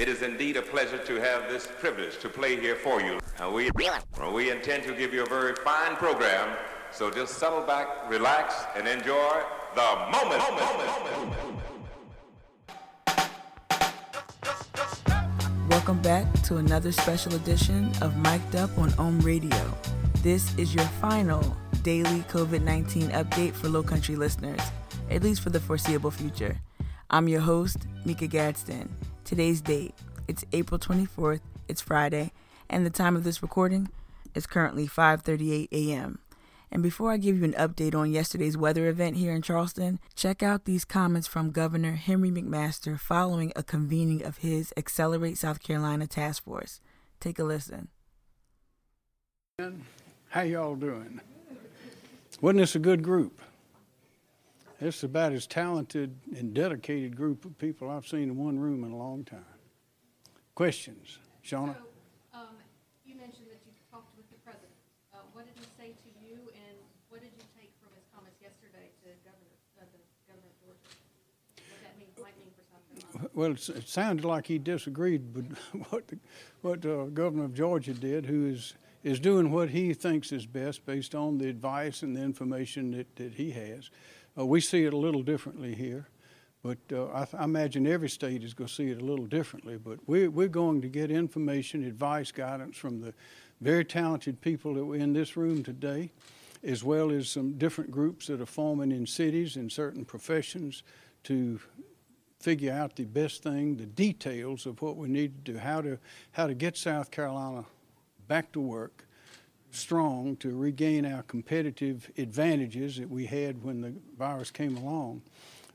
It is indeed a pleasure to have this privilege to play here for you. Uh, we, we intend to give you a very fine program, so just settle back, relax, and enjoy the moment. Welcome back to another special edition of Mic'd Up on Ohm Radio. This is your final daily COVID 19 update for Low Country listeners, at least for the foreseeable future. I'm your host, Mika Gadsden. Today's date, it's April 24th, it's Friday, and the time of this recording is currently 5:38 a.m. And before I give you an update on yesterday's weather event here in Charleston, check out these comments from Governor Henry McMaster following a convening of his Accelerate South Carolina task force. Take a listen. How y'all doing? Wasn't this a good group? It's about as talented and dedicated group of people I've seen in one room in a long time. Questions, Shauna? So, um, you mentioned that you talked with the president. Uh, what did he say to you, and what did you take from his comments yesterday to Governor, uh, the Governor of Georgia? What that mean, might mean for South Carolina? Well, it sounded like he disagreed with what the, what uh, Governor of Georgia did, who is is doing what he thinks is best based on the advice and the information that, that he has. Uh, we see it a little differently here, but uh, I, I, imagine every state is going to see it a little differently. But we, we're going to get information, advice, guidance from the very talented people that were in this room today, as well as some different groups that are forming in cities and certain professions to figure out the best thing, the details of what we need to do, how to how to get South Carolina back to work strong to regain our competitive advantages that we had when the virus came along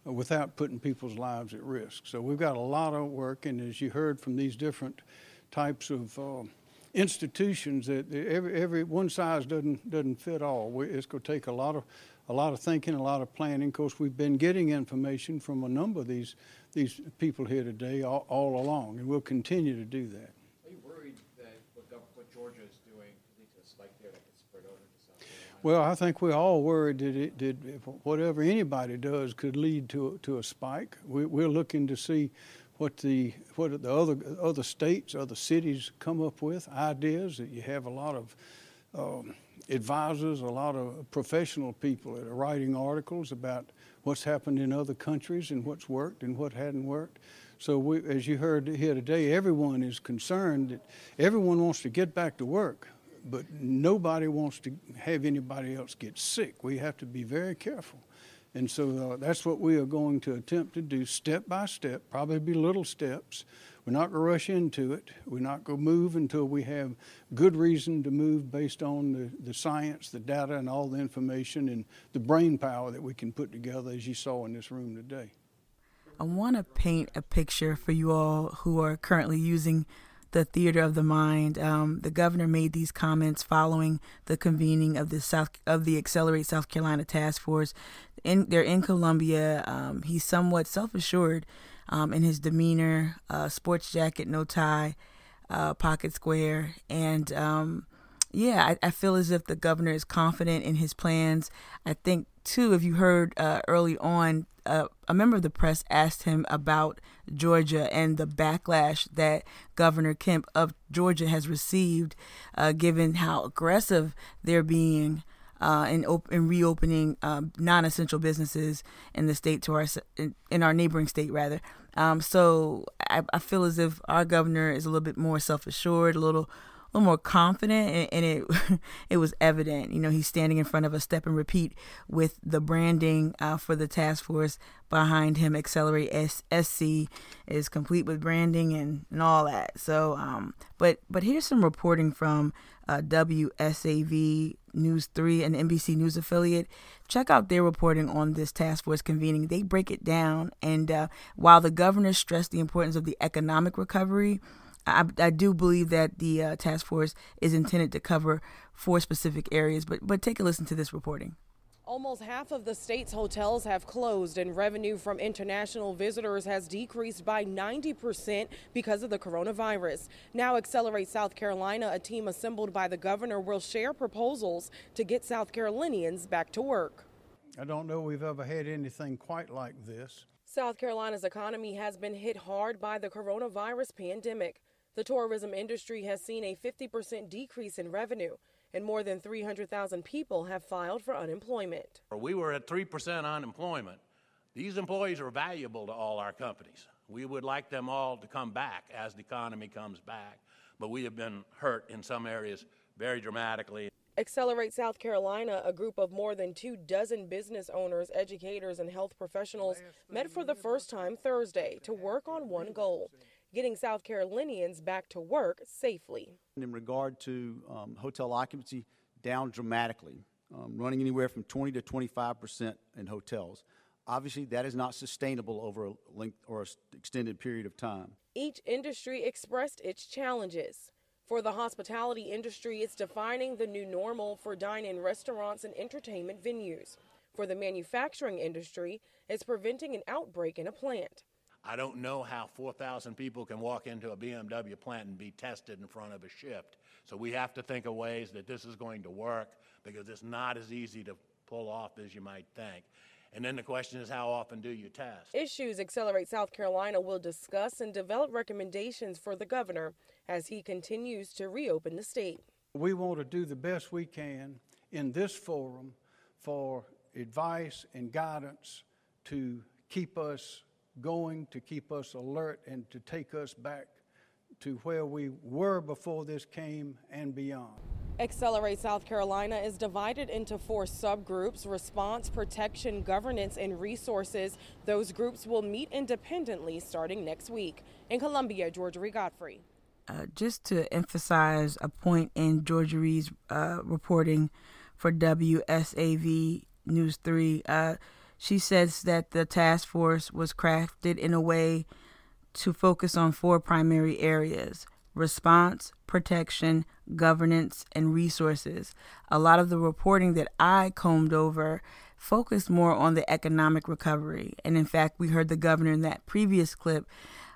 uh, without putting people's lives at risk. So we've got a lot of work, and as you heard from these different types of uh, institutions, that every, every one size doesn't doesn't fit all. We, it's going to take a lot of a lot of thinking, a lot of planning. Of course, we've been getting information from a number of these these people here today all, all along, and we'll continue to do that. Well, I think we're all worried that, it, that whatever anybody does could lead to, to a spike. We, are looking to see what the what the other other states, other cities come up with ideas. That you have a lot of um, advisors, a lot of professional people that are writing articles about what's happened in other countries and what's worked and what hadn't worked. So, we, as you heard here today, everyone is concerned that everyone wants to get back to work but nobody wants to have anybody else get sick. We have to be very careful. And so uh, that's what we are going to attempt to do step by step, probably be little steps. We're not going to rush into it. We're not going to move until we have good reason to move based on the, the science, the data, and all the information and the brain power that we can put together, as you saw in this room today. I want to paint a picture for you all who are currently using the theater of the mind. Um, the governor made these comments following the convening of the South of the Accelerate South Carolina Task Force. In, they're in Columbia. Um, he's somewhat self assured um, in his demeanor, uh, sports jacket, no tie, uh, pocket square, and um, yeah, I, I, feel as if the governor is confident in his plans. I think too, if you heard uh, early on, uh, a member of the press asked him about Georgia and the backlash that Governor Kemp of Georgia has received, uh, given how aggressive they're being uh, in, op- in reopening um, non-essential businesses in the state to our in, in our neighboring state rather. Um, so I, I feel as if our governor is a little bit more self-assured, a little little more confident, and, and it it was evident. You know, he's standing in front of a step and repeat with the branding uh, for the task force behind him. Accelerate S- SC is complete with branding and, and all that. So, um, but but here's some reporting from uh, WSAV News 3, an NBC News affiliate. Check out their reporting on this task force convening. They break it down. And uh, while the governor stressed the importance of the economic recovery, I, I do believe that the uh, task force is intended to cover four specific areas, but but take a listen to this reporting. Almost half of the state's hotels have closed, and revenue from international visitors has decreased by 90% because of the coronavirus. Now, Accelerate South Carolina, a team assembled by the governor, will share proposals to get South Carolinians back to work. I don't know we've ever had anything quite like this. South Carolina's economy has been hit hard by the coronavirus pandemic. The tourism industry has seen a 50% decrease in revenue, and more than 300,000 people have filed for unemployment. We were at 3% unemployment. These employees are valuable to all our companies. We would like them all to come back as the economy comes back, but we have been hurt in some areas very dramatically. Accelerate South Carolina, a group of more than two dozen business owners, educators, and health professionals, met for the first time Thursday to work on one goal getting South Carolinians back to work safely. In regard to um, hotel occupancy, down dramatically, um, running anywhere from 20 to 25 percent in hotels. Obviously, that is not sustainable over a length or an extended period of time. Each industry expressed its challenges. For the hospitality industry, it's defining the new normal for dine in restaurants and entertainment venues. For the manufacturing industry, it's preventing an outbreak in a plant. I don't know how 4,000 people can walk into a BMW plant and be tested in front of a shift. So we have to think of ways that this is going to work because it's not as easy to pull off as you might think. And then the question is, how often do you test? Issues Accelerate South Carolina will discuss and develop recommendations for the governor as he continues to reopen the state. We want to do the best we can in this forum for advice and guidance to keep us going, to keep us alert, and to take us back to where we were before this came and beyond. Accelerate South Carolina is divided into four subgroups response, protection, governance, and resources. Those groups will meet independently starting next week. In Columbia, Georgia Godfrey. Uh, just to emphasize a point in Georgia Reed's uh, reporting for WSAV News 3, uh, she says that the task force was crafted in a way to focus on four primary areas response, protection, governance, and resources. A lot of the reporting that I combed over focused more on the economic recovery. And in fact, we heard the governor in that previous clip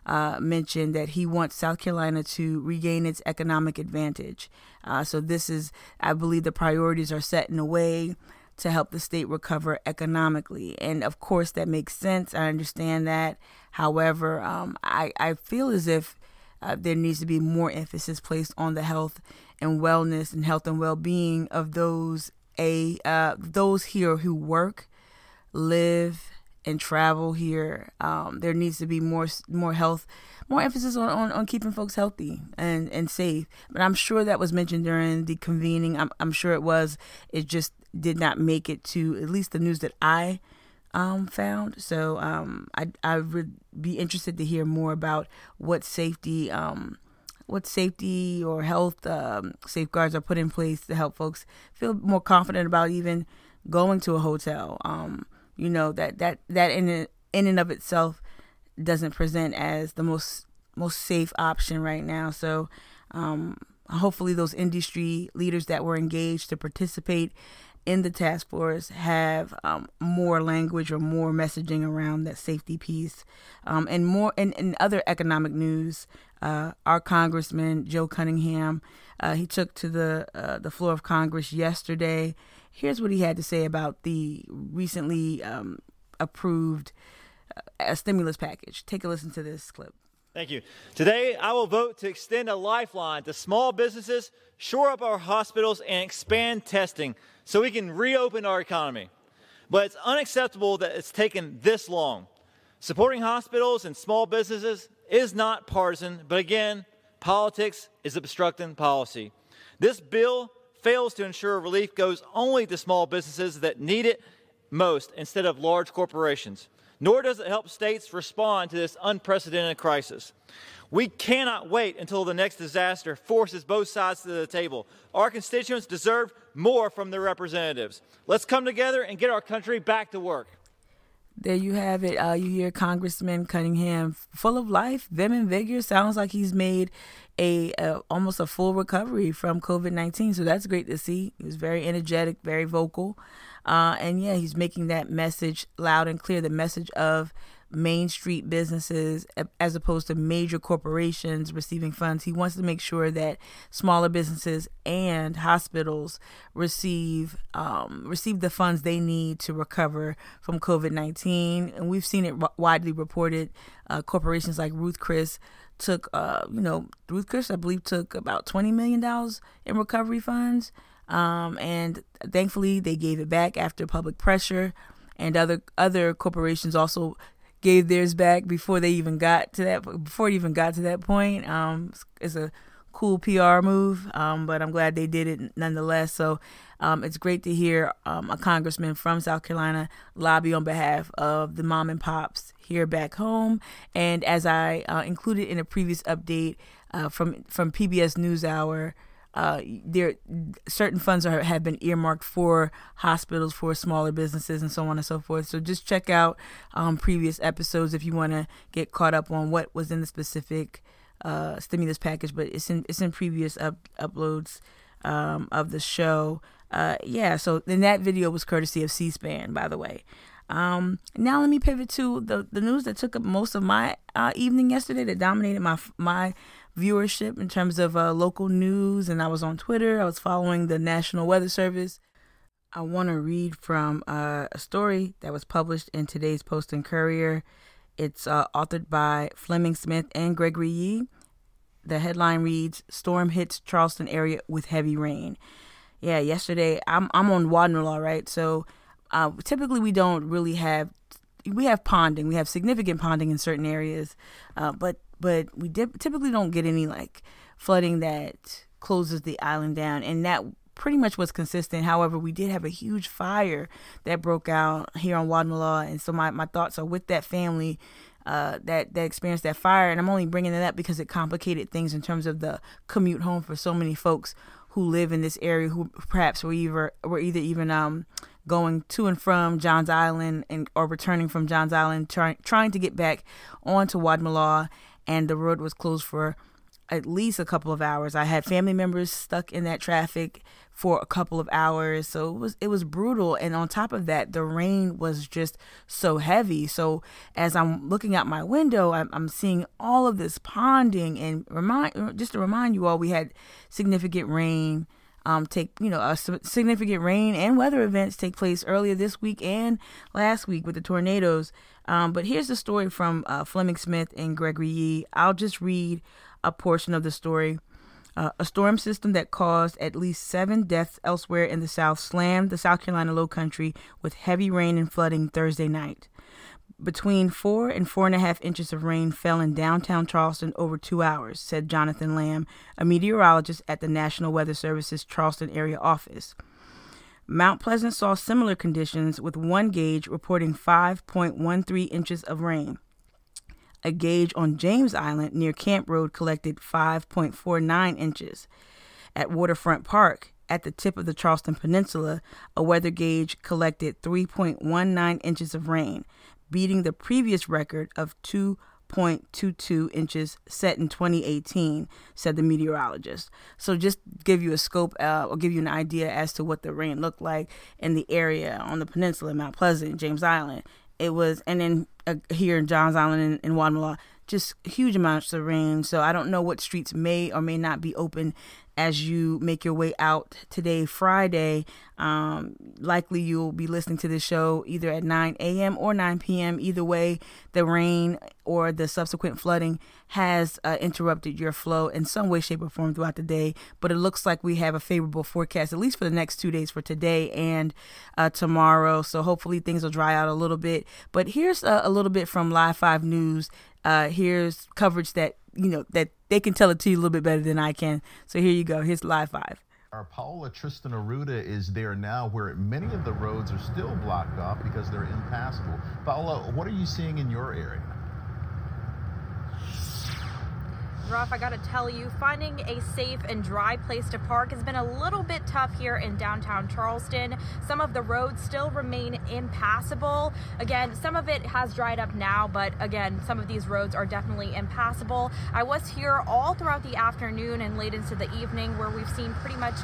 uh, mention that he wants South Carolina to regain its economic advantage. Uh, so, this is, I believe, the priorities are set in a way to help the state recover economically. And of course, that makes sense. I understand that. However, um, I, I feel as if uh, there needs to be more emphasis placed on the health and wellness and health and well-being of those a uh, those here who work, live, and travel here. Um, there needs to be more more health, more emphasis on, on, on, keeping folks healthy and, and safe. But I'm sure that was mentioned during the convening. I'm, I'm sure it was. It just did not make it to at least the news that I um, found. So um, I I would be interested to hear more about what safety um, what safety or health um, safeguards are put in place to help folks feel more confident about even going to a hotel. Um, you know that that that in in and of itself doesn't present as the most most safe option right now. So um, hopefully those industry leaders that were engaged to participate in the task force have um, more language or more messaging around that safety piece um, and more and, other economic news uh, our congressman joe cunningham uh, he took to the uh, the floor of congress yesterday here's what he had to say about the recently um, approved uh, stimulus package take a listen to this clip Thank you. Today, I will vote to extend a lifeline to small businesses, shore up our hospitals, and expand testing so we can reopen our economy. But it's unacceptable that it's taken this long. Supporting hospitals and small businesses is not partisan, but again, politics is obstructing policy. This bill fails to ensure relief goes only to small businesses that need it most instead of large corporations. Nor does it help states respond to this unprecedented crisis. We cannot wait until the next disaster forces both sides to the table. Our constituents deserve more from their representatives. Let's come together and get our country back to work. There you have it. Uh, you hear Congressman Cunningham, full of life, vim and vigor. Sounds like he's made a, a almost a full recovery from COVID nineteen. So that's great to see. He was very energetic, very vocal, uh, and yeah, he's making that message loud and clear. The message of Main Street businesses as opposed to major corporations receiving funds. He wants to make sure that smaller businesses and hospitals receive um, receive the funds they need to recover from COVID nineteen. And we've seen it widely reported. Uh, corporations like Ruth Chris took, uh, you know, Ruth Chris, I believe, took about twenty million dollars in recovery funds. Um, and thankfully, they gave it back after public pressure, and other other corporations also gave theirs back before they even got to that before it even got to that point. Um, it's a cool PR move, um, but I'm glad they did it nonetheless. So um, it's great to hear um, a congressman from South Carolina lobby on behalf of the mom and pops here back home. And as I uh, included in a previous update uh, from from PBS NewsHour uh, there certain funds are, have been earmarked for hospitals, for smaller businesses, and so on and so forth. So just check out um, previous episodes if you want to get caught up on what was in the specific uh, stimulus package. But it's in it's in previous up, uploads um, of the show. Uh, yeah, so then that video was courtesy of C-SPAN, by the way. Um, now let me pivot to the the news that took up most of my uh, evening yesterday, that dominated my my viewership in terms of uh, local news, and I was on Twitter. I was following the National Weather Service. I want to read from uh, a story that was published in today's Post and Courier. It's uh, authored by Fleming Smith and Gregory Yee. The headline reads Storm hits Charleston area with heavy rain. Yeah, yesterday, I'm, I'm on Wadmalaw, right? So uh, typically we don't really have, we have ponding. We have significant ponding in certain areas, uh, but but we dip, typically don't get any like flooding that closes the island down, and that pretty much was consistent. However, we did have a huge fire that broke out here on Wadmalaw, and so my, my thoughts are with that family uh, that that experienced that fire. And I'm only bringing it up because it complicated things in terms of the commute home for so many folks who live in this area who perhaps were either were either even um, going to and from Johns Island and or returning from Johns Island, trying trying to get back onto Wadmalaw and the road was closed for at least a couple of hours. I had family members stuck in that traffic for a couple of hours. So it was it was brutal and on top of that the rain was just so heavy. So as I'm looking out my window, I'm, I'm seeing all of this ponding and remind just to remind you all we had significant rain um, take you know a significant rain and weather events take place earlier this week and last week with the tornadoes. Um, but here's the story from uh, Fleming Smith and Gregory Yee. I'll just read a portion of the story. Uh, a storm system that caused at least seven deaths elsewhere in the South slammed the South Carolina Low Country with heavy rain and flooding Thursday night. Between four and four and a half inches of rain fell in downtown Charleston over two hours, said Jonathan Lamb, a meteorologist at the National Weather Service's Charleston area office. Mount Pleasant saw similar conditions with one gauge reporting 5.13 inches of rain. A gauge on James Island near Camp Road collected 5.49 inches. At Waterfront Park, at the tip of the Charleston Peninsula, a weather gauge collected 3.19 inches of rain beating the previous record of 2.22 inches set in 2018, said the meteorologist. So, just give you a scope uh, or give you an idea as to what the rain looked like in the area on the peninsula, Mount Pleasant, James Island. It was, and then uh, here in Johns Island in, in Wadmalaw, just huge amounts of rain. So I don't know what streets may or may not be open as you make your way out today, Friday. Um, likely you'll be listening to this show either at 9 a.m. or 9 p.m. Either way, the rain or the subsequent flooding has uh, interrupted your flow in some way, shape, or form throughout the day. But it looks like we have a favorable forecast, at least for the next two days for today and uh, tomorrow. So hopefully things will dry out a little bit. But here's a, a little bit from Live 5 News. Uh, here's coverage that you know that they can tell it to you a little bit better than I can. So here you go. Here's live five. Our Paola Tristan Aruda is there now where many of the roads are still blocked off because they're impassable. Paola, what are you seeing in your area? Rough, I gotta tell you. Finding a safe and dry place to park has been a little bit tough here in downtown Charleston. Some of the roads still remain impassable. Again, some of it has dried up now, but again, some of these roads are definitely impassable. I was here all throughout the afternoon and late into the evening where we've seen pretty much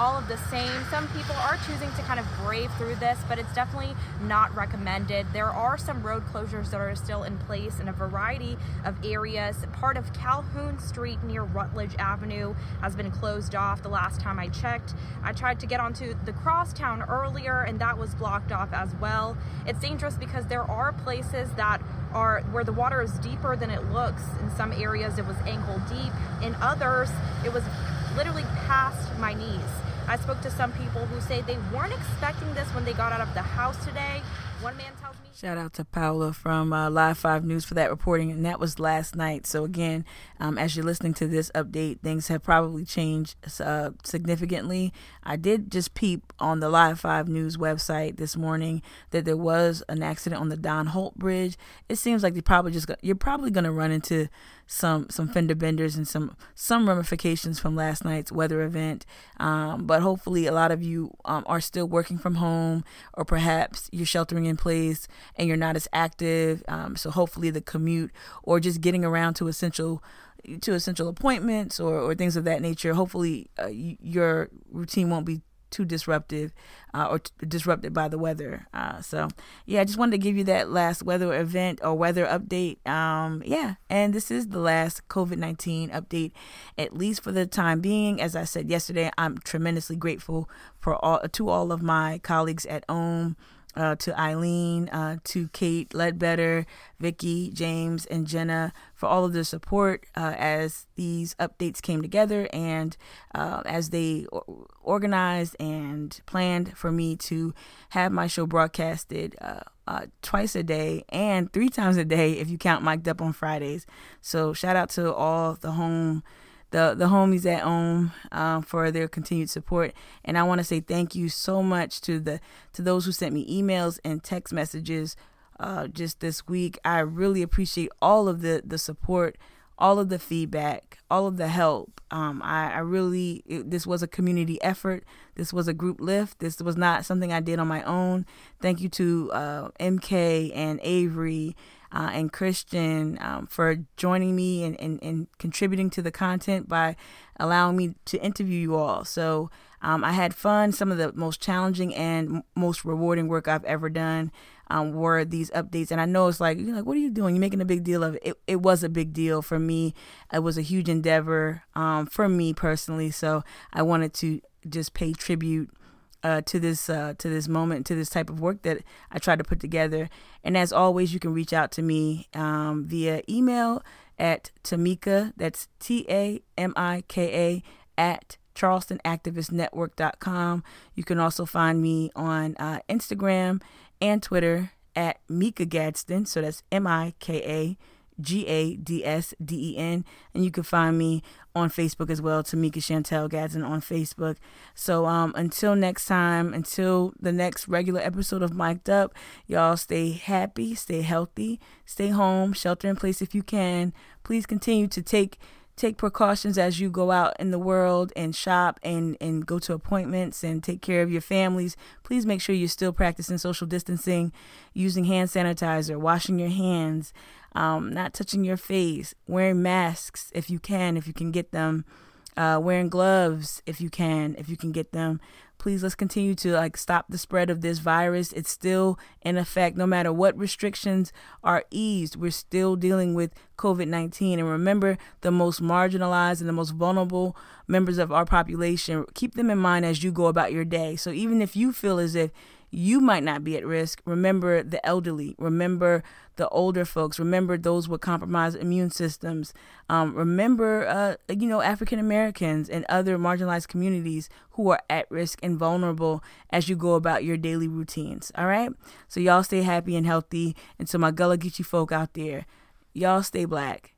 all of the same. Some people are choosing to kind of brave through this, but it's definitely not recommended. There are some road closures that are still in place in a variety of areas. Part of Calhoun Street near Rutledge Avenue has been closed off the last time I checked. I tried to get onto the crosstown earlier and that was blocked off as well. It's dangerous because there are places that are where the water is deeper than it looks. In some areas it was ankle deep, in others it was literally past my knees. I spoke to some people who say they weren't expecting this when they got out of the house today. One man tells me. Shout out to Paula from uh, Live 5 News for that reporting, and that was last night. So, again, um, as you're listening to this update, things have probably changed uh, significantly. I did just peep on the Live 5 News website this morning that there was an accident on the Don Holt Bridge. It seems like you probably just you're probably going to run into some some fender benders and some some ramifications from last night's weather event. Um, but hopefully, a lot of you um, are still working from home, or perhaps you're sheltering in place and you're not as active. Um, so hopefully, the commute or just getting around to essential to essential appointments or, or things of that nature. Hopefully, uh, your routine won't be too disruptive uh, or t- disrupted by the weather. Uh, so, yeah, I just wanted to give you that last weather event or weather update. Um, yeah, and this is the last COVID 19 update, at least for the time being. As I said yesterday, I'm tremendously grateful for all to all of my colleagues at OHM uh, to Eileen, uh, to Kate Ledbetter, Vicky, James, and Jenna for all of the support uh, as these updates came together and uh, as they organized and planned for me to have my show broadcasted uh, uh, twice a day and three times a day if you count Mic'd Up on Fridays. So shout out to all the home the the homies at OHM uh, for their continued support. And I want to say thank you so much to the to those who sent me emails and text messages uh, just this week. I really appreciate all of the the support, all of the feedback, all of the help. Um, I, I really it, this was a community effort. This was a group lift. This was not something I did on my own. Thank you to uh, MK and Avery uh, and Christian um, for joining me and, and, and contributing to the content by allowing me to interview you all. So um, I had fun. Some of the most challenging and most rewarding work I've ever done um, were these updates. And I know it's like, you're like, what are you doing? You're making a big deal of it. It, it was a big deal for me. It was a huge endeavor um, for me personally. So I wanted to just pay tribute uh, to this uh, to this moment, to this type of work that I try to put together. And as always, you can reach out to me um, via email at Tamika. That's T A M I K A at CharlestonActivistNetwork.com. You can also find me on uh, Instagram and Twitter at Mika Gadsden. So that's M I K A G A D S D E N. And you can find me on Facebook as well, Tamika Chantel Gadsden on Facebook. So um, until next time, until the next regular episode of Mic'd Up, y'all stay happy, stay healthy, stay home, shelter in place if you can. Please continue to take take precautions as you go out in the world and shop and, and go to appointments and take care of your families. Please make sure you're still practicing social distancing, using hand sanitizer, washing your hands, um, not touching your face, wearing masks if you can, if you can get them, uh, wearing gloves if you can, if you can get them. Please let's continue to like stop the spread of this virus. It's still in effect. No matter what restrictions are eased, we're still dealing with COVID 19. And remember the most marginalized and the most vulnerable members of our population. Keep them in mind as you go about your day. So even if you feel as if you might not be at risk. Remember the elderly. Remember the older folks. Remember those with compromised immune systems. Um, remember, uh, you know, African Americans and other marginalized communities who are at risk and vulnerable as you go about your daily routines. All right. So y'all stay happy and healthy. And to my Gullah Geechee folk out there, y'all stay black.